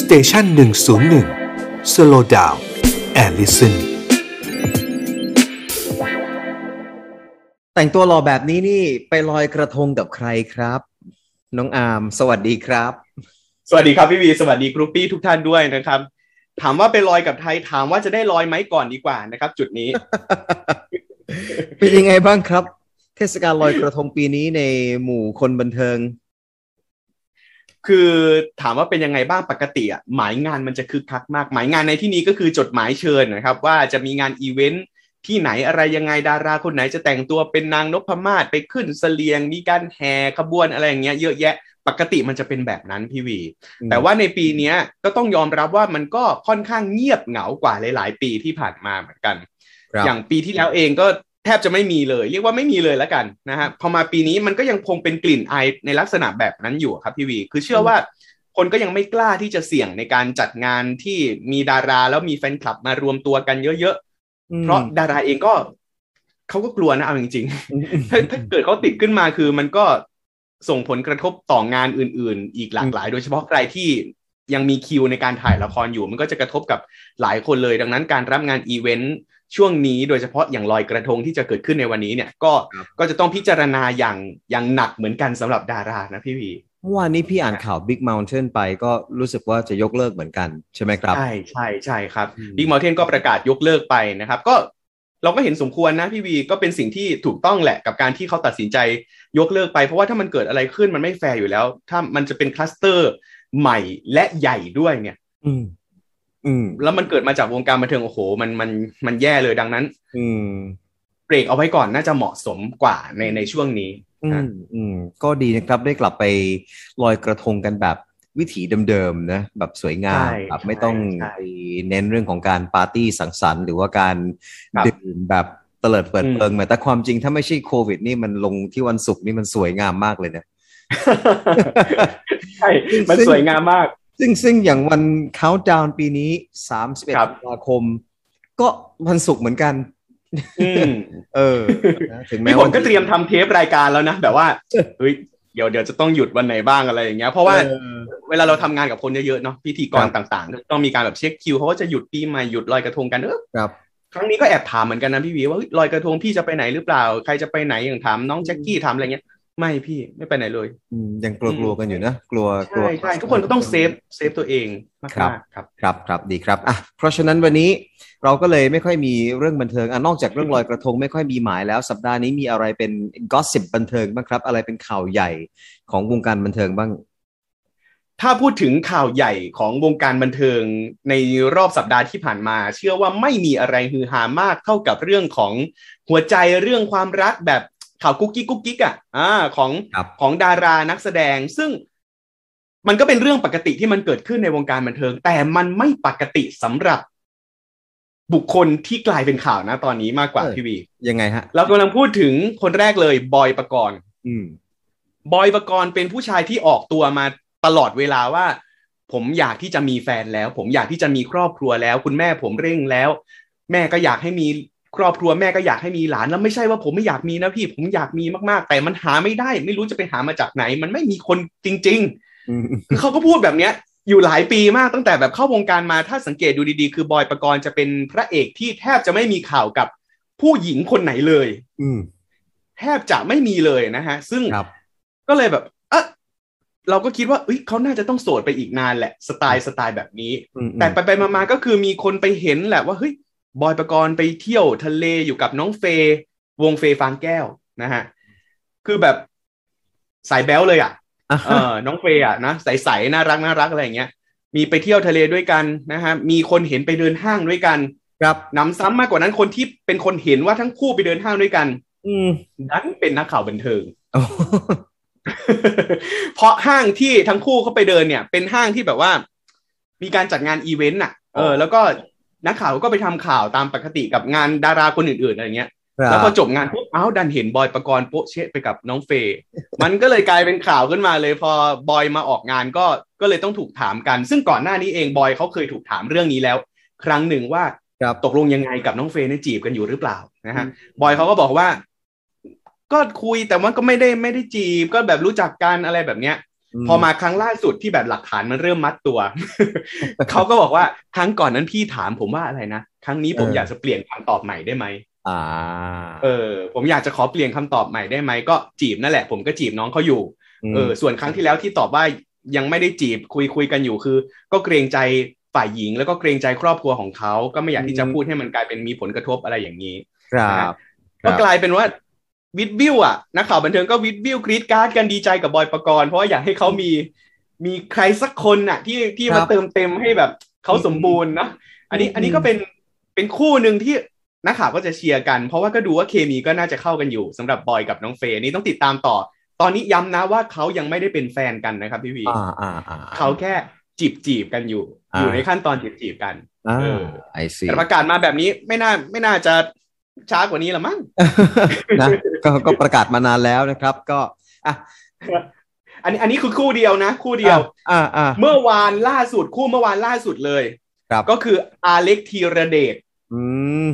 Station หนึ่งศูนย์หนึ่ง slow down and listen แต่งตัวหล่อแบบนี้นี่ไปลอยกระทงกับใครครับ น้องอาร์มสวัสดีครับ สวัสดีครับพี่วีสวัสดี groupie ทุกท่านด้วยนะครับ ถามว่าไปลอยกับใครถามว่าจะได้ลอยไหมก่อนดีกว่านะครับ จุดนี้ เป็นยังไงบ้างครับ เทศกาลลอยกระทงปีนี้ในหมู่คนบันเทิง คือถามว่าเป็นยังไงบ้างปกติอะหมายงานมันจะคึกคักมากหมายงานในที่นี้ก็คือจดหมายเชิญนะครับ ว่าจะมีงานอีเวนท์ที่ไหนอะไรยังไงดาราคนไหนจะแต่งตัวเป็นนางนพมาศไปขึ้นเสลียง มีการแห่ขบวนอะไรอย่างเงี้ยเยอะแยะปกติมันจะเป็นแบบนั้นพี่วีอืมแต่ว่าในปีเนี้ยก็ต้องยอมรับว่ามันก็ค่อนข้างเงียบเหงากว่าหลาย ๆ ปีที่ผ่านมาเหมือนกันครับอย่างปีที่แล้วเองก็ แทบจะไม่มีเลย เรียกว่าไม่มีเลยแล้วกันนะฮะพอมาปีนี้มันก็ยังคงเป็นกลิ่นอายในลักษณะแบบนั้นอยู่ครับพี่วี คือเชื่อว่าคนก็ยังไม่กล้าที่จะเสี่ยงในการจัดงานที่มีดาราแล้วมีแฟนคลับมารวมตัวกันเยอะๆ เพราะดาราเองก็เขาก็กลัวนะเอาจริงๆถ้าถ้าเกิดเขาติดขึ้นมาคือมันก็ส่งผลกระทบต่องานอื่น ๆ อีกหลากหลาย โดยเฉพาะใครที่ยังมีคิวในการถ่ายละครอยู่ มันก็จะกระทบกับหลายคนเลย ดังนั้นการรับงานอีเวนต์ ช่วงนี้โดยเฉพาะอย่างลอยกระทงที่จะเกิดขึ้นในวันนี้เนี่ย ก็ครับก็จะต้องพิจารณาอย่างอย่างหนักเหมือนกันสำหรับดารานะพี่วีเมื่อวานนี้พี่อ่านข่าว Big Mountain ไปก็รู้สึกว่าจะยกเลิกเหมือนกันใช่ไหมครับ ใช่ใช่ใช่ครับอืมบิ๊กมอ t เทนก็ประกาศยกเลิกไปนะครับ ก็เราก็เห็นสมควรนะพี่วีก็เป็นสิ่งที่ถูกต้องแหละกับการที่เขาตัดสินใจยกเลิกไป เพราะว่าถ้ามันเกิดอะไรขึ้นมันไม่แฟร์อยู่แล้ว ถ้ามันจะเป็นคลัสเตอร์ใหม่และใหญ่ด้วยเนี่ย อืมอืมแล้วมันเกิดมาจากวงการบันเทิงโอ้โห มันมันมันแย่เลยดังนั้น อืมเบรกเอาไว้ก่อนน่าจะเหมาะสมกว่าในในช่วงนี้อืมอืมก็ดีนะครับได้กลับไปลอยกระทงกันแบบวิถีเดิมๆนะแบบสวยงามใช่แบบไม่ต้องใช่ไปเน้นเรื่องของการปาร์ตี้สังสรรค์ หรือว่าการครับดื่มแบบเตลิดเปิดอืมเปิงมาแต่ความจริงถ้าไม่ใช่โควิด นี่มันลงที่วันศุกร์นี่มันสวยงามมากเลยนะใช่ มันสวยงามมาก ซึ่งซึ่งอย่างวัน countdown ปีนี้31ครับธันวาคม ก็วันศุกร์เหมือนกันอืมเออนะถึงแม้นี่ผมว่าก็เตรียมทำเทปรายการแล้วนะ แบบว่าเฮ้ยเดี๋ยวเดี๋ยวจะต้องหยุดวันไหนบ้างอะไรอย่างเงี้ยเพราะว่าเออเวลาเราทำงานกับคนเยอะๆเนาะพิธีกรครับต่างๆก็ต้องมีการแบบเช็คคิวเขาก็จะหยุดปีใหม่หยุดลอยกระทงกันเออครับครั้งนี้ก็แอบถามเหมือนกันนะพี่วีว่าเฮ้ยลอยกระทงพี่จะไปไหนหรือเปล่า ใครจะไปไหนอย่างถามน้องแจ็คกี้ถามอะไรเงี้ย ไม่พี่ไม่ไปไหนเลยอืมยังกลัวๆกันอยู่นะกลัวกลัวใช่ใช่ทุกคนก็ต้องเซฟเซฟตัวเองมากครับๆครับครับครับดีครับอะเพราะฉะนั้นวันนี้เราก็เลยไม่ค่อยมีเรื่องบันเทิงอะนอกจากเรื่องลอยกระทงไม่ค่อยมีหมายแล้ว สัปดาห์นี้มีอะไรเป็นอสซิบบันเทิงบ้างครับ อะไรเป็นข่าวใหญ่ของวงการบันเทิงบ้าง ถ้าพูดถึงข่าวใหญ่ของวงการบันเทิงในรอบสัปดาห์ที่ผ่านมา เชื่อว่าไม่มีอะไรฮือฮามากเท่ากับเรื่องของหัวใจเรื่องความรักแบบ ข่าวกุ๊กกิ๊กกุ๊กกิ๊กอะอ่าของครับของดารานักแสดง ซึ่งมันก็เป็นเรื่องปกติที่มันเกิดขึ้นในวงการบันเทิง แต่มันไม่ปกติสำหรับบุคคลที่กลายเป็นข่าวนะตอนนี้มากกว่าเออพี่วียังไงฮะ เรากำลังพูดถึงคนแรกเลยบอยปกรณ์อืมบอยปกรณ์เป็นผู้ชายที่ออกตัวมาตลอดเวลาว่า ผมอยากที่จะมีแฟนแล้ว ผมอยากที่จะมีครอบครัวแล้ว คุณแม่ผมเร่งแล้ว แม่ก็อยากให้มี ครอบครัวแม่ก็อยากให้มีหลานแล้วไม่ใช่ว่าผมไม่อยากมีนะพี่ผมอยากมีมากๆ แต่มันหาไม่ได้ ไม่รู้จะไปหามาจากไหน มันไม่มีคนจริงๆอืมคือเขาก็พูดแบบเนี้ย อยู่หลายปีมากตั้งแต่แบบเข้าวงการมาถ้าสังเกตดูดีๆ คือบอยปกรณ์จะเป็นพระเอกที่แทบจะไม่มีข่าวกับผู้หญิงคนไหนเลย อืมแทบจะไม่มีเลยนะฮะ ซึ่งครับก็เลยแบบ เอะเราก็คิดว่าเอ้ยเขาน่าจะต้องโสดไปอีกนานแหละ สไตล์สไตล์แบบนี้อืมแต่ไปไปๆมาๆก็คือมีคนไปเห็นแหละว่าเฮ้ย บอยปกรณ์ไปเที่ยวทะเลอยู่กับน้องเฟย์วงเฟย์ฟางแก้วนะฮะคือแบบสายแบ๊วเลยอะอะเออน้องเฟย์อะนะใสๆน่ารักน่ารักอะไรอย่างเงี้ย มีไปเที่ยวทะเลด้วยกันนะฮะมีคนเห็นไปเดินห้างด้วยกันครับหนำซ้ำมากกว่านั้นคนที่เป็นคนเห็นว่าทั้งคู่ไปเดินห้างด้วยกัน อืมดันเป็นนักข่าวบันเทิงโอ้เพราะห้างที่ทั้งคู่เขาไปเดินเนี่ย เป็นห้างที่แบบว่า มีการจัดงานอีเวนต์อะ เออ แล้วก็ นักข่าวก็ไปทำข่าวตามปกติกับงานดาราคนอื่นๆอะไรเงี้ยครับแล้วพอจบงานปุ๊บอ้าวดันเห็นบอยประกรณ์โป๊ะเชะไปกับน้องเฟย์มันก็เลยกลายเป็นข่าวขึ้นมาเลย พอบอยมาออกงานก็ก็เลยต้องถูกถามกัน ซึ่งก่อนหน้านี้เองบอยเขาเคยถูกถามเรื่องนี้แล้ว ครั้งหนึ่งว่าครับตกลงยังไงกับน้องเฟย์เนี่ยจีบกันอยู่หรือเปล่านะฮะบอยเขาก็บอกว่า ก็คุยแต่ว่าก็ไม่ได้ไม่ได้จีบก็แบบรู้จักกันอะไรแบบเนี้ย พอมาครั้งล่าสุดที่แบบหลักฐานมันเริ่มมัดตัวเขาก็บอกว่าครั้งก่อนนั้นพี่ถามผมว่าอะไรนะครั้งนี้ผมเออออยากจะเปลี่ยนคำตอบใหม่ได้ไหมอ่า เออ ผมอยากจะขอเปลี่ยนคำตอบใหม่ได้ไหมก็จีบนั่นแหละ ผมก็จีบน้องเขาอยู่เออ ส่วนครั้งที่แล้วที่ตอบว่ายังไม่ได้จีบคุยคุยกันอยู่คือ ก็เกรงใจฝ่ายหญิงแล้วก็เกรงใจครอบครัวของเขาก็ไม่อยากที่จะพูดให้มันกลายเป็นมีผลกระทบอะไรอย่างนี้ครับคก็รับกลายเป็นว่า วี้ดวิ้วอะนักข่าวบันเทิงก็วี้ดวิ้วกรี๊ดกร๊าดกันดีใจกับบอยปกรณ์เพราะว่าอยากให้เขามีมีใครสักคนน่ะ ที่ที่ครัมาเติมเต็มให้แบบเขาสมบูรณ์นะอันนี้อืมอันนี้ก็เป็นเป็นคู่หนึ่งที่นักข่าวก็จะเชียร์กัน เพราะว่าก็ดูว่าเคมีก็น่าจะเข้ากันอยู่สำหรับบอยกับน้องเฟย์นี่ต้องติดตามต่อ ตอนนี้ย้ำนะว่าเขายังไม่ได้เป็นแฟนกันนะครับพี่วีอ่าอ่าอ่าเขาแค่จีบจีบกันอยู่อ่าอยู่ในขั้นตอนจีบจีบกันอ่าเออ I see แต่ประกาศมาแบบนี้ไม่น่าไม่น่าจะ ช้ากว่านี้ละมั้งนะก็ก็ประกาศมานานแล้วนะครับ ก็อะอันนี้อันนี้คือคู่เดียวนะ คู่เดียวอ่าอ่าเมื่อวานล่าสุดคู่เมื่อวานล่าสุดเลยครับก็คืออาเล็กธีรเดชอืม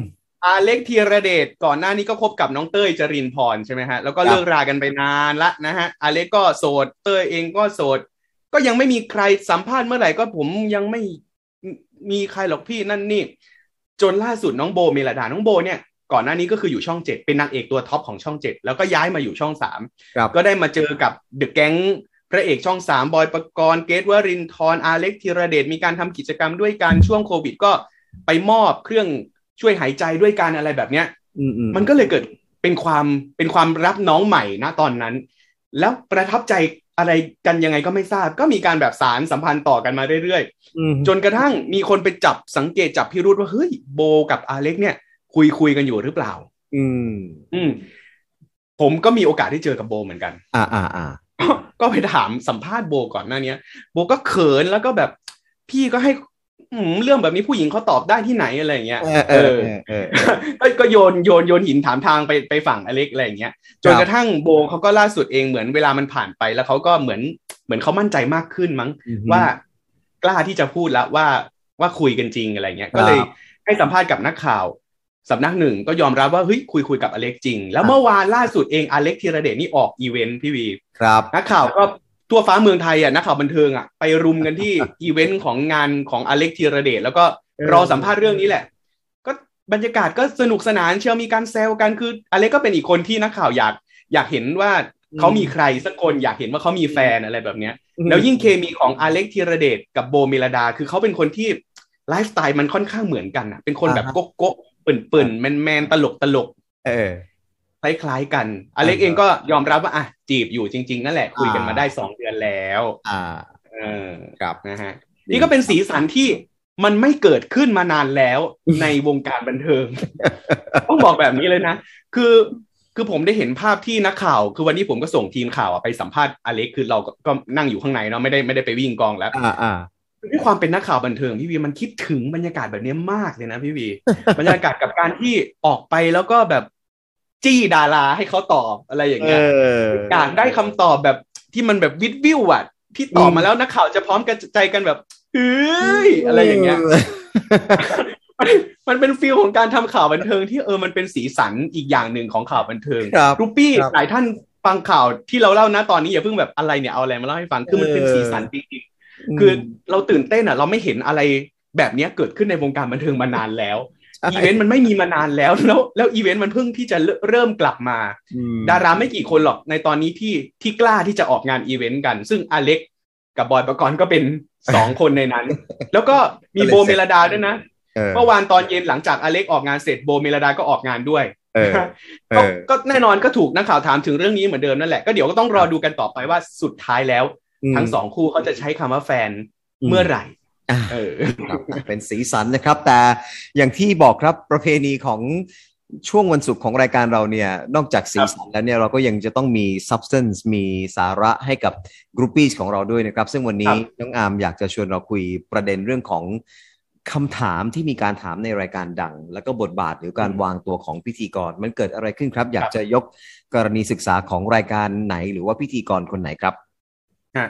อาเล็กธีรเดชก่อนหน้านี้ก็คบกับน้องเต้ยจรินพรใช่ไหมฮะแล้วก็ครับเลิกรากันไปนานละนะฮะอาเล็กก็โสดเต้ยเองก็โสด ก็ยังไม่มีใครสัมภาษณ์เมื่อไหร่ก็ผมยังไม่มีใครหรอกพี่นั่นนี่ จนล่าสุดน้องโบเมลดาน้องโบเนี่ย ก่อนหน้านี้ก็คืออยู่ช่องเจ็ดเป็นนางเอกตัวท็อปของช่องเจ็ดแล้วก็ย้ายมาอยู่ช่องสามครับก็ได้มาเจอกับเดอะแก๊งพระเอกช่องสามบอยปกรณ์เกรทวรินทรอาเล็กธีรเดชมีการทำกิจกรรมด้วยกันช่วงโควิดก็ไปมอบเครื่องช่วยหายใจด้วยกันอะไรแบบเนี้ยอืมอืมมันก็เลยเกิดเป็นความเป็นความรับน้องใหม่นะตอนนั้น แล้วประทับใจอะไรกันยังไงก็ไม่ทราบ ก็มีการแบบสารสัมพันธ์ต่อกันมาเรื่อยอืมๆจนกระทั่งมีคนไปจับสังเกตจับพิรุษว่าเฮ้ยโบกับอาเล็กเนี่ย คุยคุยกันอยู่หรือเปล่า อืม อืม ผมก็มีโอกาสได้เจอกับโบเหมือนกัน อ่าอ่าอ่าก็ไปถามสัมภาษณ์โบก่อนหน้าเนี้ยโบก็เขินแล้วก็แบบ พี่ก็ให้อืมเรื่องแบบนี้ผู้หญิงเขาตอบได้ที่ไหนอะไรอย่างเงี้ย เออเออเออเออก็ก็โยนโยนโยนหินถามทางไปไปฝั่งอเล็กอะไรอย่างเงี้ย จนครับกระทั่งโบเขาก็ล่าสุดเองเหมือนเวลามันผ่านไปแล้วเขาก็เหมือนเหมือนเขามั่นใจมากขึ้นมั้งอือฮึว่ากล้าที่จะพูดแล้วว่าว่าคุยกันจริงอะไรเงี้ยครับก็เลยให้สัมภาษณ์กับนักข่าว สำนักหนึ่งก็ยอมรับว่าเฮ้ยคุยคุยกับอเล็กจริง แล้วเมื่อวานล่าสุดเองอเล็กธีรเดชนี่ออกอีเวนต์พี่วีครับนักข่าวก็ทั่วฟ้าเมืองไทยอะนักข่าวบันเทิงอะไปรุมกันที่อีเวนต์ของงานของอเล็กธีรเดชแล้วก็รอสัมภาษณ์เรื่องนี้แหละ ก็บรรยากาศก็สนุกสนานเชียวมีการแซวกันคืออเล็กก็เป็นอีกคนที่นักข่าวอยากอยากเห็นว่าเขามีใครสักคนอยากเห็นว่าเขามีแฟนอะไรแบบเนี้ย แล้วยิ่งเคมีของอเล็กธีรเดชกับโบเมลดา คือเขาเป็นคนที่ไลฟ์สไตล์มันค่อนข้างเหมือนกันอะเป็นคนแบบอ่าฮะโก๊ะโก๊ะเปิ่นเปิ่นแมนแมนตลกตลกเออคล้ายๆกัน อเล็กเองก็ยอมรับว่าอะจีบอยู่จริง ๆ นั่นแหละคุยกันอ่ามมาได้สองเดือนแล้ว อ่า เออครับนะฮะนี่ก็เป็นสีสันที่มันไม่เกิดขึ้นมานานแล้วในวงการบันเทิง ต้องบอกแบบนี้เลยนะ คือคือผมได้เห็นภาพที่นักข่าว คือวันนี้ผมก็ส่งทีมข่าวอะไปสัมภาษณ์อเล็กคือเราก็ก็นั่งอยู่ข้างในเนาะไม่ได้ไม่ได้ไปวิ่งกองแล้วอ่าอ่า ด้วยความเป็นนักข่าวบันเทิงพี่วีมันคิดถึงบรรยากาศแบบนี้มากเลยนะพี่วีบรรยากาศกับการที่ออกไปแล้วก็แบบจี้ดาราให้เขาตอบอะไรอย่างเอเงี้ยออยากได้คำตอบแบบที่มันแบบวี้ดวิ้วอะที่ตอบมาแล้วนักข่าวจะพร้อมกันใจกันแบบเฮ้ยอะไรอย่างเงี้ยมันมันเป็น feel ของการทำข่าวบันเทิงที่เออมันเป็นสีสันอีกอย่างหนึ่งของข่าวบันเทิงครับ groupie ครับหลายท่านฟังข่าวที่เราเล่านะตอนนี้อย่าเพิ่งแบบอะไรเนี่ยเอาอะไรมาเล่าให้ฟังคือมันเป็นเออสีสันจริงๆ คือเราตื่นเต้นอะ เราไม่เห็นอะไรแบบเนี้ยเกิดขึ้นในวงการบันเทิงมานานแล้วใช่อีเวนต์มันไม่มีมานานแล้วแล้ว แล้วอีเวนต์มันเพิ่งที่จะเริ่มกลับมาอืมดาราไม่กี่คนหรอกในตอนนี้ที่ที่กล้าที่จะออกงานอีเวนต์กัน ซึ่งอเล็กกับบอยประกรณ์ก็เป็นสองคนในนั้น แล้วก็มีโบเมลดาด้วยนะเออเมื่อวานตอนเย็นหลังจากอเล็กออกงานเสร็จโบเมลดาก็ออกงานด้วยเออเอก็อก็แน่นอนก็ถูกนักข่าวถามถึงเรื่องนี้เหมือนเดิมนั่นแหละก็เดี๋ยวก็ต้องรอดูกันต่อไปว่าสุดท้ายแล้ว ทั้งสองคู่เขาจะใช้คำว่าแฟนอืมเมื่อไหร่อ่าเออครับเป็นสีสันนะครับ แต่อย่างที่บอกครับประเพณีของช่วงวันศุกร์ของรายการเราเนี่ย นอกจากสีสันแล้วเนี่ยเราก็ยังจะต้องมี substance มีสาระให้กับ groupie ของเราด้วยนะครับ ซึ่งวันนี้ครับน้องอาร์มอยากจะชวนเราคุยประเด็นเรื่องของคำถามที่มีการถามในรายการดัง แล้วก็บทบาทหรือการวางตัวของพิธีกร มันเกิดอะไรขึ้นครับ อยากจะยกกรณีศึกษาของรายการไหน หรือว่าพิธีกรคนไหนครับ ฮะ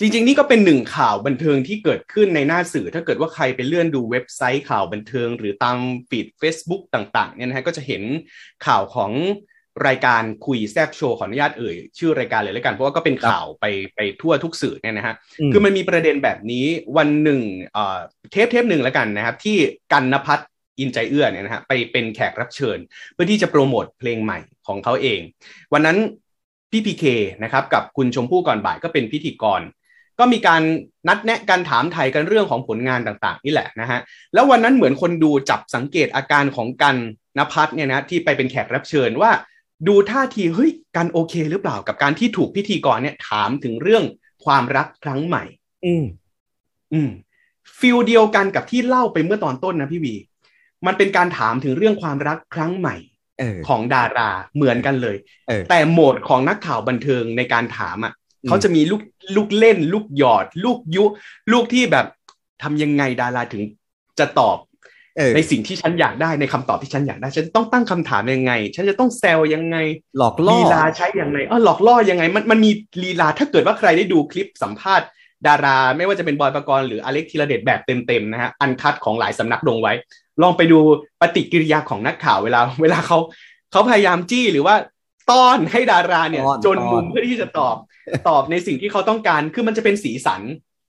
จริงๆ นี่ก็เป็นหนึ่งข่าวบันเทิงที่เกิดขึ้นในหน้าสื่อ ถ้าเกิดว่าใครไปเลื่อนดูเว็บไซต์ข่าวบันเทิง หรือตามฟีด Facebook ต่างๆเนี่ยนะฮะก็จะเห็นข่าวของรายการคุยแซบโชว์ขออนุญาตเอ่ยชื่อรายการเลยแล้วกัน เพราะว่าก็เป็นข่าวไปไปทั่วทุกสื่อเนี่ยนะฮะมคือมันมีประเด็นแบบนี้วันหนึ่งเอ่อเทปเทปหนึ่งแล้วกันนะครับ ที่กันนพัฒน์อินใจเอื้อเนี่ยนะฮะไปเป็นแขกรับเชิญ เพื่อที่จะโปรโมทเพลงใหม่ของเขาเอง วันนั้น พี่พีเคนะครับกับคุณชมพู่ก่อนบ่ายก็เป็นพิธีกร ก็มีการนัดแนะกันถามไถ่กันเรื่องของผลงานต่างๆ นี่แหละนะฮะแล้ววันนั้นเหมือนคนดูจับสังเกตอาการของกันนพัฒน์เนี่ยนะที่ไปเป็นแขกรับเชิญว่า ดูท่าทีเฮ้ยกันโอเคหรือเปล่ากับการที่ถูกพิธีกรเนี่ยถามถึงเรื่องความรักครั้งใหม่ อืมอืม feel เดียวกันกับที่เล่าไปเมื่อตอนต้นนะพี่วี มันเป็นการถามถึงเรื่องความรักครั้งใหม่เออ ของดาราเหมือนกันเลยเออแต่โหมดของนักข่าวบันเทิงในการถามอะอืมเขาจะมีลูกลูกเล่น ลูกหยอด ลูกยุ ลูกที่แบบทำยังไงดาราถึงจะตอบเออในสิ่งที่ฉันอยากได้ในคำตอบที่ฉันอยากได้ ฉันต้องตั้งคำถามยังไง ฉันจะต้องแซวยังไง หลอกล่อลีลาใช้ยังไงเออหลอกล่อยังไง มันมันมีลีลาถ้าเกิดว่าใครได้ดูคลิปสัมภาษณ์ ดารา ไม่ว่าจะเป็นบอยปกรณ์หรืออเล็กธีรเดชแบบเต็มๆนะฮะอันคัดของหลายสำนักลงไว้ ลองไปดูปฏิกิริยาของนักข่าวเวลา เวลาเขาเขาพยายามจี้หรือว่าต้อนให้ดาราเนี่ยต้อนจนมุมต้อนเพื่อที่จะตอบตอบในสิ่งที่เขาต้องการ คือมันจะเป็นสีสัน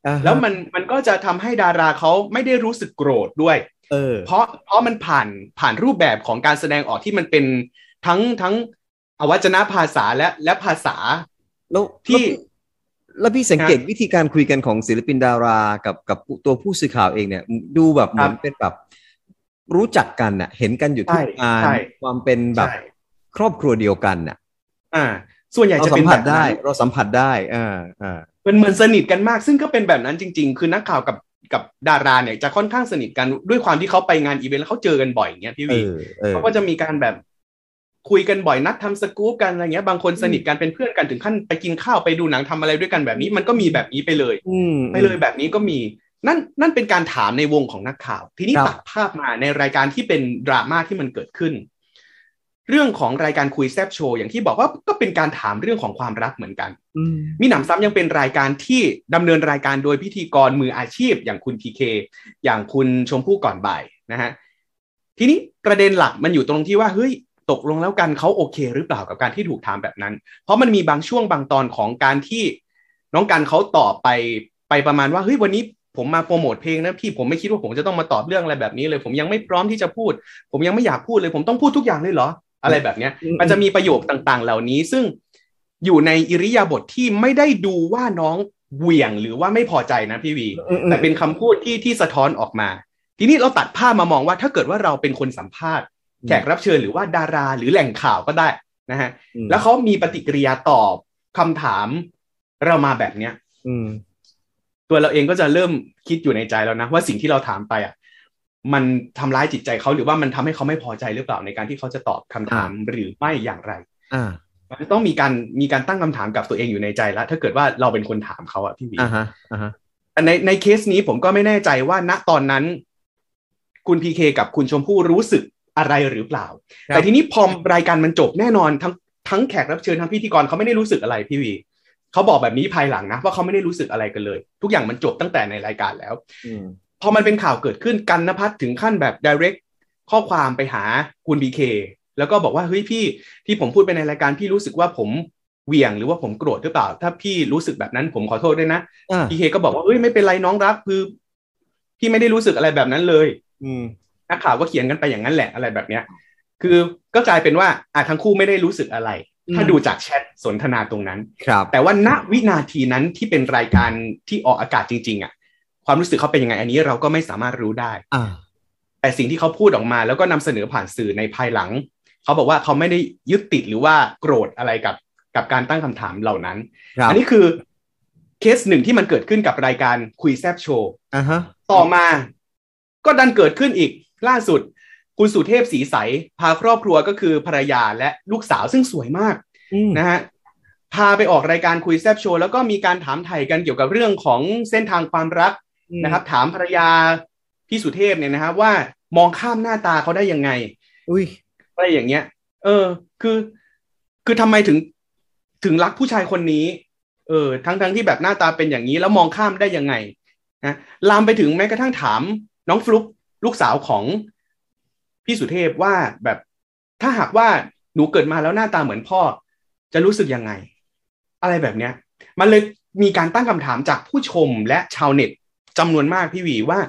อ่าฮะแล้วมันมันก็จะทำให้ดาราเขาไม่ได้รู้สึกโกรธด้วย เออ เพราะเพราะมันผ่านผ่านรูปแบบของการแสดงออกที่มันเป็นทั้งทั้งอวัจนภาษาและและภาษาแล้วที่แล้วพี่สังเกตวิธีการคุยกันของศิลปินดารากับกับตัวผู้สื่อข่าวเองเนี่ย ดูแบบเหมือนเป็นแบบ รู้จักกันน่ะ เห็นกันอยู่ทุกใช่งานใช่ความเป็นแบบใช่ครอบครัวเดียวกันน่ะ อ่า ส่วนใหญ่เราจะสัเป็มนผัแบสบได้นั้นเราสัมผัสได้อ่าอ่าเป็นเหมือนสนิทกันมาก ซึ่งก็เป็นแบบนั้นจริง ๆ คือนักข่าวกับกับดาราเนี่ยจะค่อนข้างสนิทกันด้วยความที่เขาไปงานอีเวนต์แล้วเขาเจอกันบ่อยอย่างเงี้ยพี่เอวีอเออเขาก็จะมีการแบบคุยกันบ่อยนัดทำสกู๊ปกันอะไรเงี้ยบางคนสนิทกันเป็นเพื่อนกันถึงขั้นไปกินข้าวไปดูหนังทำอะไรด้วยกันแบบนี้ มันก็มีแบบนี้ไปเลยอืมไปเลยแบบนี้ก็มี นั่นนั่นเป็นการถามในวงของนักข่าว ทีนี้ครับตัดภาพมาในรายการที่เป็นดราม่าที่มันเกิดขึ้น เรื่องของรายการคุยแซบโชว์อย่างที่บอกว่าก็เป็นการถามเรื่องของความรักเหมือนกันอืมมีหนำซ้ำยังเป็นรายการที่ดำเนินรายการโดยพิธีกรมืออาชีพ อย่างคุณพีเคอย่างคุณชมพู่ก่อนบ่ายนะฮะทีนี้ประเด็นหลักมันอยู่ตรงที่ว่าเฮ้ยตกลงแล้วกันเขาโอเคหรือเปล่ากับการที่ถูกถามแบบนั้น เพราะมันมีบางช่วงบางตอนของการที่น้องกันเขาตอบไปไปประมาณว่าเฮ้ยวันนี้ ผมมาโปรโมทเพลงนะพี่ผมไม่คิดว่าผมจะต้องมาตอบเรื่องอะไรแบบนี้เลย ผมยังไม่พร้อมที่จะพูด ผมยังไม่อยากพูดเลย ผมต้องพูดทุกอย่างเลยเหรอ อะไรแบบเนี้ยอืมมันจะมีประโยคต่างๆ เหล่านี้ ซึ่งอยู่ในอิริยาบถที่ไม่ได้ดูว่าน้องเหวี่ยงหรือว่าไม่พอใจนะพี่วีอืมอืมแต่เป็นคำพูดที่ที่สะท้อนออกมา ทีนี้เราตัดภาพมามองว่าถ้าเกิดว่าเราเป็นคนสัมภาษณ์แขกรับเชิญหรือว่าดาราหรือแหล่งข่าวก็ได้นะฮะอืมแล้วเขามีปฏิกิริยาตอบคำถามเรามาแบบเนี้ยอืม ตัวเราเองก็จะเริ่มคิดอยู่ในใจแล้วนะว่าสิ่งที่เราถามไปอะมันทำร้ายจิตใจเขาหรือว่ามันทำให้เขาไม่พอใจหรือเปล่าในการที่เขาจะตอบคำถามหรือไม่อย่างไรอ่ามันจะต้องมีการมีการตั้งคำถามกับตัวเองอยู่ในใจแล้ว ถ้าเกิดว่าเราเป็นคนถามเขาอะพี่วีอ่าฮะอ่าฮะแต่ในในเคสนี้ผมก็ไม่แน่ใจว่าณตอนนั้น คุณพีเคกับคุณชมพู่รู้สึกอะไรหรือเปล่า แต่ทีนี้พอรายการมันจบแน่นอนทั้งทั้งแขกรับเชิญทั้งพิธีกรเขาไม่ได้รู้สึกอะไรพี่วี เขาบอกแบบนี้ภายหลังนะว่าเขาไม่ได้รู้สึกอะไรกันเลย ทุกอย่างมันจบตั้งแต่ในรายการแล้วอืมพอมันเป็นข่าวเกิดขึ้นกันนภัทรถึงขั้นแบบ direct ข้อความไปหาคุณบีเคแล้วก็บอกว่าเฮ้ยพี่ที่ผมพูดไปในรายการพี่รู้สึกว่าผมเหวี่ยงหรือว่าผมโกรธหรือเปล่า ถ้าพี่รู้สึกแบบนั้นผมขอโทษด้วยนะอ่าพีเคก็บอกว่าเฮ้ยไม่เป็นไรน้องรักคือพี่ไม่ได้รู้สึกอะไรแบบนั้นเลย อืมนักข่าวก็เขียนกันไปอย่างนั้นแหละอะไรแบบเนี้ย คือก็กลายเป็นว่าอะทั้งคู่ไม่ได้รู้สึกอะไร ถ้าดูจากแชทสนทนาตรงนั้นครับ แต่ว่าณวินาทีนั้นที่เป็นรายการที่ออกอากาศจริง ๆอะ ความรู้สึกเขาเป็นยังไง อันนี้เราก็ไม่สามารถรู้ได้อ่าแต่สิ่งที่เขาพูดออกมาแล้วก็นำเสนอผ่านสื่อในภายหลัง เขาบอกว่าเขาไม่ได้ยึดติดหรือว่าโกรธอะไรกับกับการตั้งคำถามเหล่านั้นครับอันี้คือเคสหนึ่งที่มันเกิดขึ้นกับรายการคุยแซบโชว์อ่าฮะต่อมา ก็ดันเกิดขึ้นอีกล่าสุด คุณสุเทพสีใส พาครอบครัวก็คือภรรยาและลูกสาวซึ่งสวยมากอืมนะฮะพาไปออกรายการคุยแซบโชว์แล้วก็มีการถามไถ่กันเกี่ยวกับเรื่องของเส้นทางความรักนะครับ ถามภรรยาพี่สุเทพเนี่ยนะครับว่ามองข้ามหน้าตาเขาได้ยังไง อุ้ยอะไรอย่างเงี้ย เออ คือ คือทำไมถึงถึงรักผู้ชายคนนี้ เออ ทั้งทั้งที่แบบหน้าตาเป็นอย่างนี้แล้วมองข้ามได้ยังไงนะลามไปถึงแม้กระทั่งถามน้องฟลุกลูกสาวของ พี่สุเทพว่าแบบถ้าหากว่าหนูเกิดมาแล้วหน้าตาเหมือนพ่อ จะรู้สึกยังไง อะไรแบบเนี้ย มันเลยมีการตั้งคำถามจากผู้ชมและชาวเน็ตจำนวนมากพี่วีว่า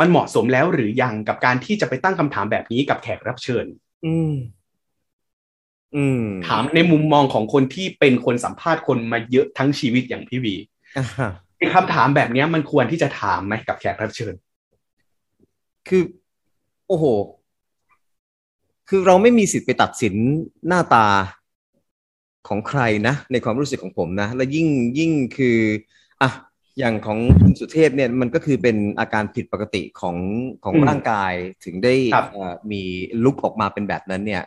มันเหมาะสมแล้วหรือยังกับการที่จะไปตั้งคำถามแบบนี้กับแขกรับเชิญ อืม อืม ถามในมุมมองของคนที่เป็นคนสัมภาษณ์คนมาเยอะทั้งชีวิตอย่างพี่วีอ่าฮะไอ้คำถามแบบเนี้ยมันควรที่จะถามไหมกับแขกรับเชิญ คือ โอ้โห คือเราไม่มีสิทธิ์ไปตัดสินหน้าตาของใครนะ ในความรู้สึกของผมนะ และยิ่งยิ่งคืออะอย่างของคุณสุเทพเนี่ยมันก็คือเป็นอาการผิดปกติของของอืมร่างกายถึงได้ครับเอ่อมีลุกออกมาเป็นแบบนั้นเนี่ย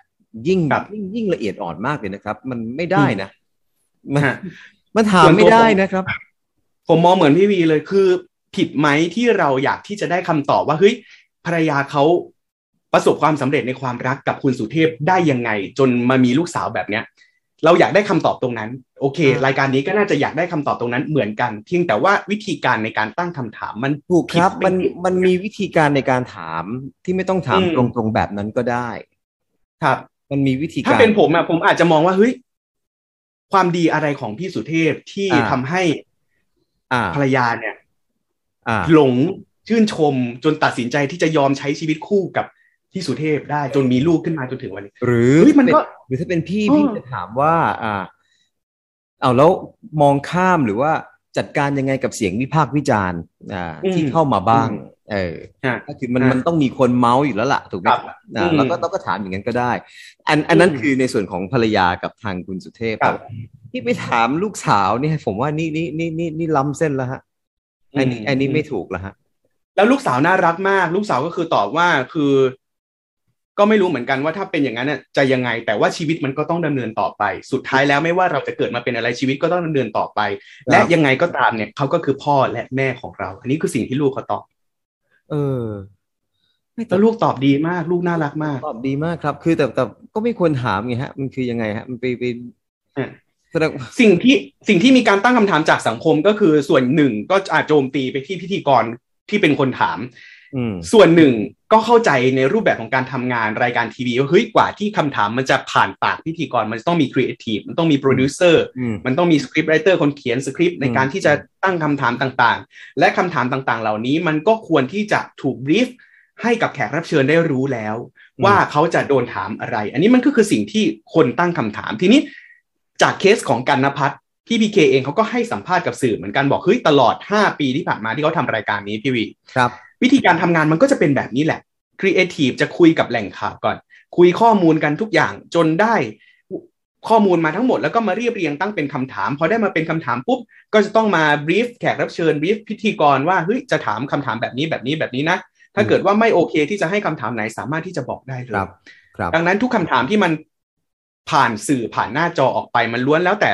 ยิ่งครับยิ่งยิ่งละเอียดอ่อนมากเลยนะครับ มันไม่ได้นะมันฮะมันถามส่วนตัวไม่ได้ผมนะครับ ผมมองเหมือนพี่วีเลยคือ ผิดไหมที่เราอยากที่จะได้คำตอบว่าเฮ้ยภรรยาเขา ประสบความสำเร็จในความรักกับคุณสุเทพได้ยังไง จนมามีลูกสาวแบบเนี้ย เราอยากได้คำตอบตรงนั้น โอเคอ่ารรายการนี้ก็น่าจะอยากได้คำตอบตรงนั้นเหมือนกันเพียงแต่ว่าวิธีการในการตั้งคำถามมันถูกครับผิดไปมันนิดมันมีวิธีการในการถามที่ไม่ต้องถามอืมตรงๆแบบนั้นก็ได้ ครับ มันมีวิธีถ้าการเป็นผมอะผมอาจจะมองว่าเฮ้ยความดีอะไรของพี่สุเทพที่อ่าทำให้อ่าภรรยาเนี่ยอ่าหลงชื่นชมจนตัดสินใจที่จะยอมใช้ชีวิตคู่กับ พี่สุเทพได้จนมีลูกขึ้นมาจนถึงวันนี้ หรือเฮ้ยมันก็หรือถ้าเป็นพี่เออพี่จะถามว่า อ่า เอาแล้วมองข้ามหรือว่าจัดการยังไงกับเสียงวิพากษ์วิจารณ์อ่าที่เข้ามาบ้าง เออฮะก็คือมันฮะมันต้องมีคนเมาส์อยู่แล้วล่ะถูกไหมครับอ่าอืมแล้วก็เราก็ถามอย่างนั้นก็ได้ อันอันนั้นอืมคือในส่วนของภรรยากับทางคุณสุเทพครับที่ไปถามลูกสาวเนี่ยผมว่านี่นี่นี่นี่นี่ล้ำเส้นแล้วฮะอันนี้อันนี้ไม่ถูกแล้วฮะแล้วลูกสาวน่ารักมาก ลูกสาวก็คือตอบว่าคือ ก็ไม่รู้เหมือนกันว่าถ้าเป็นอย่างนั้นน่ะจะยังไง แต่ว่าชีวิตมันก็ต้องดำเนินต่อไป สุดท้ายแล้วไม่ว่าเราจะเกิดมาเป็นอะไรชีวิตก็ต้องดำเนินต่อไป และยังไงก็ตามเนี่ยเขาก็คือพ่อและแม่ของเรา อันนี้คือสิ่งที่ลูกเขาตอบ เออไม่แต่แล้วลูกตอบดีมาก ลูกน่ารักมาก ตอบดีมากครับ คือแต่แต่ก็ไม่ควรถามไงฮะ มันคือยังไงฮะ มันไปไปอืมแสดงสิ่งที่สิ่งที่มีการตั้งคำถามจากสังคมก็คือส่วนหนึ่งก็อาจโจมตีไปที่พิธีกรที่เป็นคนถามอืม ส่วนหนึ่งก็เข้าใจในรูปแบบของการทำงานรายการทีวีว่าเฮ้ยกว่าที่คำถามมันจะผ่านปากพิธีกรมันจะต้องมีครีเอทีฟมันต้องมีโปรดิวเซอร์อืมมันต้องมี script writer คนเขียนสคริปต์ในการอืมที่จะตั้งคำถามต่างๆ และคำถามต่างๆ เหล่านี้มันก็ควรที่จะถูก brief ให้กับแขกรับเชิญได้รู้แล้ว ว่าเขาจะโดนถามอะไร อันนี้มันก็คือสิ่งที่คนตั้งคำถามทีนี้จากเคสของกันนพัฒน์พี่พีเคเองเขาก็ให้สัมภาษณ์กับสื่อเหมือนกันบอกเฮ้ยตลอด 5 ปีที่ผ่านมาที่เขาทำรายการนี้พี่วีครับ วิธีการทำงานมันก็จะเป็นแบบนี้แหละครีเอทีฟจะคุยกับแหล่งข่าวก่อน คุยข้อมูลกันทุกอย่างจนได้ข้อมูลมาทั้งหมดแล้วก็มาเรียบเรียงตั้งเป็นคำถามพอได้มาเป็นคำถามปุ๊บก็จะต้องมาบรีฟแขกรับเชิญบรีฟพิธีกรว่าเฮ้ยจะถามคำถามแบบนี้แบบนี้แบบนี้นะถ้าเกิดว่าไม่โอเคที่จะให้คำถามไหนสามารถที่จะบอกได้เลครัยบครับดังนั้นทุกคำถามที่มันผ่านสื่อผ่านหน้าจอออกไปมันล้วนแล้วแต่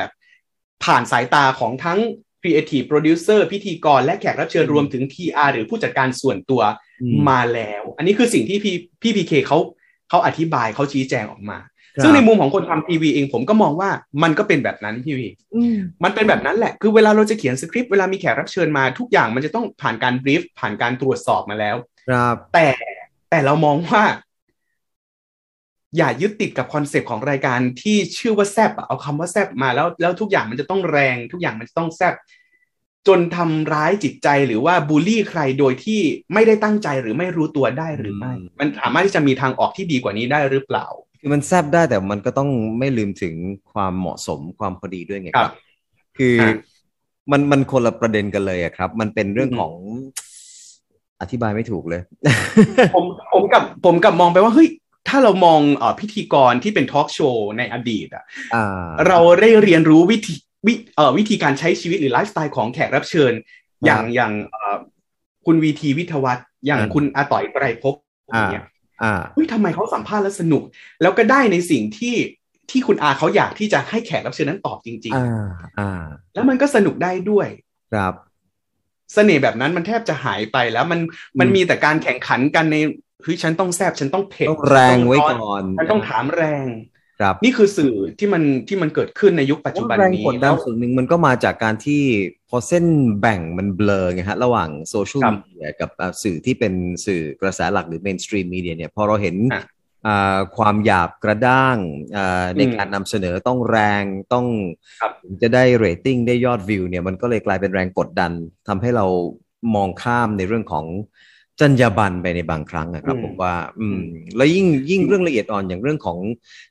ผ่านสายตาของทั้ง Creative Producer พิธีกรและแขกรับเชิญอืมรวมถึง PR หรือผู้จัดการส่วนตัวอืมมาแล้ว อันนี้คือสิ่งที่พี่พี่พีเคเขาเขาอธิบายเขาชี้แจงออกมาครับซึ่งในมุมของคนทำทีวีเองผมก็มองว่ามันก็เป็นแบบนั้นพี่วีอืมมันเป็นแบบนั้นแหละ คือเวลาเราจะเขียนสคริปต์เวลามีแขกรับเชิญมาทุกอย่างมันจะต้องผ่านการ brief ผ่านการตรวจสอบมาแล้ว ครับ แต่แต่เรามองว่า อย่ายึดติดกับคอนเซปต์ของรายการที่ชื่อว่าแซบอะเอาคำว่าแซบมาแล้วแล้วทุกอย่างมันจะต้องแรง ทุกอย่างมันจะต้องแซบจนทำร้ายจิตใจหรือว่าบูลลี่ใครโดยที่ไม่ได้ตั้งใจหรือไม่รู้ตัวได้หรือไม่ มันสามารถที่จะมีทางออกที่ดีกว่านี้ได้หรือเปล่า คือมันแซบได้แต่มันก็ต้องไม่ลืมถึงความเหมาะสมความพอดีด้วยไงคครัรับบคือฮะมันมันคนละประเด็นกันเลยอะครับ มันเป็นเรื่องอืมของอธิบายไม่ถูกเลย ผมผมกับผมกับมองไปว่าเฮ้ย ถ้าเรามองเอ่อพิธีกรที่เป็นทอล์กโชว์ในอดีตอะอ่าเราได้เรียนรู้วิธีวิเอ่อวิธีการใช้ชีวิตหรือไลฟ์สไตล์ของแขกรับเชิญ อย่างอย่างเอ่อคุณวีทีวิทยวัฒน์อย่างอ่าคุณอาต่อยไตรภพอย่างเงี้ยอ่าเฮ้ยทำไมเขาสัมภาษณ์แล้วสนุก แล้วก็ได้ในสิ่งที่ที่คุณอาเขาอยากที่จะให้แขกรับเชิญนั้นตอบจริงอ่าอ่าๆแล้วมันก็สนุกได้ด้วย ครับเสน่ห์แบบนั้นมันแทบจะหายไปแล้วมันมันมีแต่การแข่งขันกันใน เฮ้ยฉันต้องแซบฉันต้องเผ็ดต้องแรงไว้ฉัก่อนฉันต้องถามแรงครับนี่คือสื่อที่มันที่มันเกิดขึ้นในยุคปัจจุบันแรงนี้กดดัแล้นวส่วนหนึ่งมันก็มาจากการที่พอเส้นแบ่งมันเบลอไงฮะ ระหว่างโซเชียลครับ media กับอ่าสื่อที่เป็นสื่อกระแสหลักหรือ mainstream media เนี่ยพอเราเห็นอะอ่าความหยาบกระด้างอ่าในอืมการนำเสนอต้องแรงต้องครับจะได้เรตติ้งได้ยอดวิวเนี่ยมันก็เลยกลายเป็นแรงกดดันทำให้เรามองข้ามในเรื่องของ จรรยาบรรณไปในบางครั้งนะครับอืมผมว่า อืม แล้วยิ่งยิ่งเรื่องละเอียดอ่อนอย่างเรื่องของ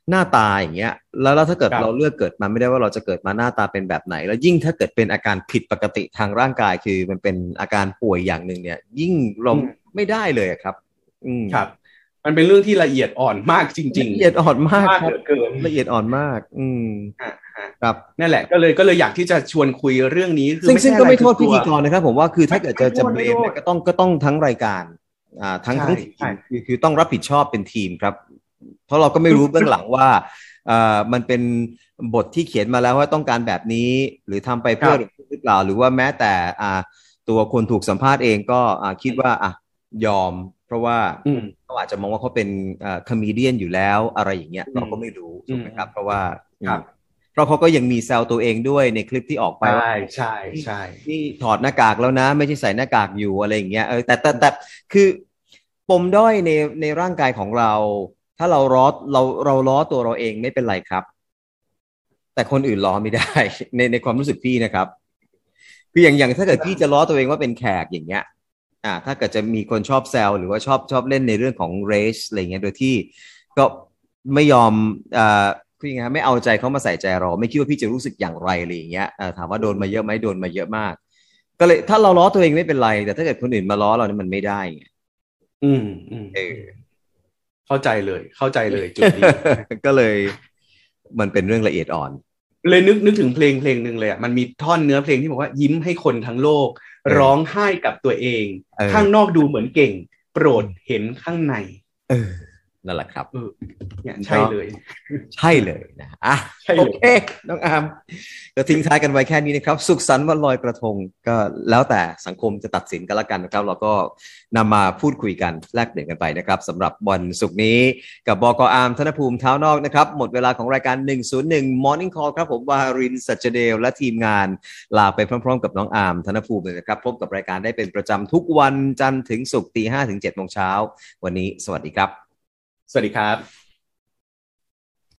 หน้าตาอย่างเงี้ย แล้วแล้วถ้าเกิดครับเราเลือกเกิดมาไม่ได้ว่าเราจะเกิดมาหน้าตาเป็นแบบไหน แล้วยิ่งถ้าเกิดเป็นอาการผิดปกติทางร่างกายคือมันเป็นอาการป่วยอย่างหนึ่งเนี่ย ยิ่งเราอืมไม่ได้เลยอะครับ อืมครับ มันเป็นเรื่องที่ละเอียดอ่อนมากจริงละเอียดอ่อนมากมากครัเหบลือเกินละเอียดอ่อนมาก อืมฮะฮะ ครับนั่นแหละก็เลยก็เลยอยากที่จะชวนคุยเรื่องนี้คือซึ่งซึ่งใช่ก็ไม่อะรโทษคือพิธีกตัวรนะครับ ผมว่าคือถ้าเกิดจะจะไม่เบโทษรมไม่โทษเนี่ยก็ต้องก็ต้องทั้งรายการอ่าทั้งใช่ทั้งทีใช่มคือคือต้องรับผิดชอบเป็นทีมครับ เพราะเราก็ไม่รู้เบื้องหลังว่าอ่ามันเป็นบทที่เขียนมาแล้วว่าต้องการแบบนี้ หรือทำไปเพื่อหรือเปล่าหรือว่าแม้แต่อ่าตัวคนถูกสัมภาษณ์เองก็อ่าคิดว่าอะยอม เพราะว่าอืมเขาอาจจะมองว่าเขาเป็นคอมเมเดียนอยู่แล้วอะไรอย่างเงี้ยอืมเราก็ไม่รู้ถูกไหมครับอืมเพราะว่าครับ เพราะเขาก็ยังมีแซวตัวเองด้วยในคลิปที่ออกไปว่าใช่ใช่ใช่นี่ถอดหน้ากากแล้วนะ ไม่ใช่ใส่หน้ากากอยู่อะไรอย่างเงี้ยเออแต่แต่แต่คือปมด้อยในในร่างกายของเรา ถ้าเราล้อเราเราล้อตัวเราเองไม่เป็นไรครับ แต่คนอื่นล้อไม่ได้ ในในความรู้สึกพี่นะครับ คืออย่างอย่างถ้าเกิดพี่จะล้อตัวเองว่าเป็นแขกอย่างเงี้ย อ่า ถ้าเกิดจะมีคนชอบแซวหรือว่าชอบชอบเล่นในเรื่องของ race อะไรเงี้ยโดยที่ก็ไม่ยอมอ่า คือยังไงฮะไม่เอาใจเขามาใส่ใจเรา ไม่คิดว่าพี่จะรู้สึกอย่างไรอะไรอย่างเงี้ยเอ่อถามว่าโดนมาเยอะไหมโดนมาเยอะมาก ก็เลยถ้าเราล้อตัวเองไม่เป็นไร แต่ถ้าเกิดคนอื่นมาล้อเราเนี่ยมันไม่ได้ไงอืมอืมเออเข้าใจเลย เข้าใจเลยจุดนี้ก็เลยมันเป็นเรื่องละเอียดอ่อน เลยนึกนึกถึงเพลงเพลงหนึ่งเลยอะมันมีท่อนเนื้อเพลงที่บอกว่ายิ้มให้คนทั้งโลกเออร้องไห้กับตัวเองเออข้างนอกดูเหมือนเก่ง โปรดเห็นข้างใน เออ นั่นแหละครับเออเนี่ยใช่เลย ใช่เลยนะอะใช่เลยโอเคน้องอาร์มก็ทิ้งท้ายกันไว้แค่นี้นะครับ สุขสันต์วันลอยกระทงก็แล้วแต่สังคมจะตัดสินกันละกันนะครับ เราก็นำมาพูดคุยกันแลกเปลี่ยนกันไปนะครับสำหรับวันศุกร์นี้กับบกอาร์มธนภูมิเท้านอกนะครับ หมดเวลาของรายการ 101 Morning Call ครับผมวารินสัจเดลและทีมงานลาไปพร้อม ๆ กับน้องอาร์มธนภูมิเลยนะครับพบกับรายการได้เป็นประจำทุกวันจันทร์ถึงศุกร์ตีห้ถึงเจ็ดโมงเช้าวันนี้สวัสดีครับ สวัสดีครับ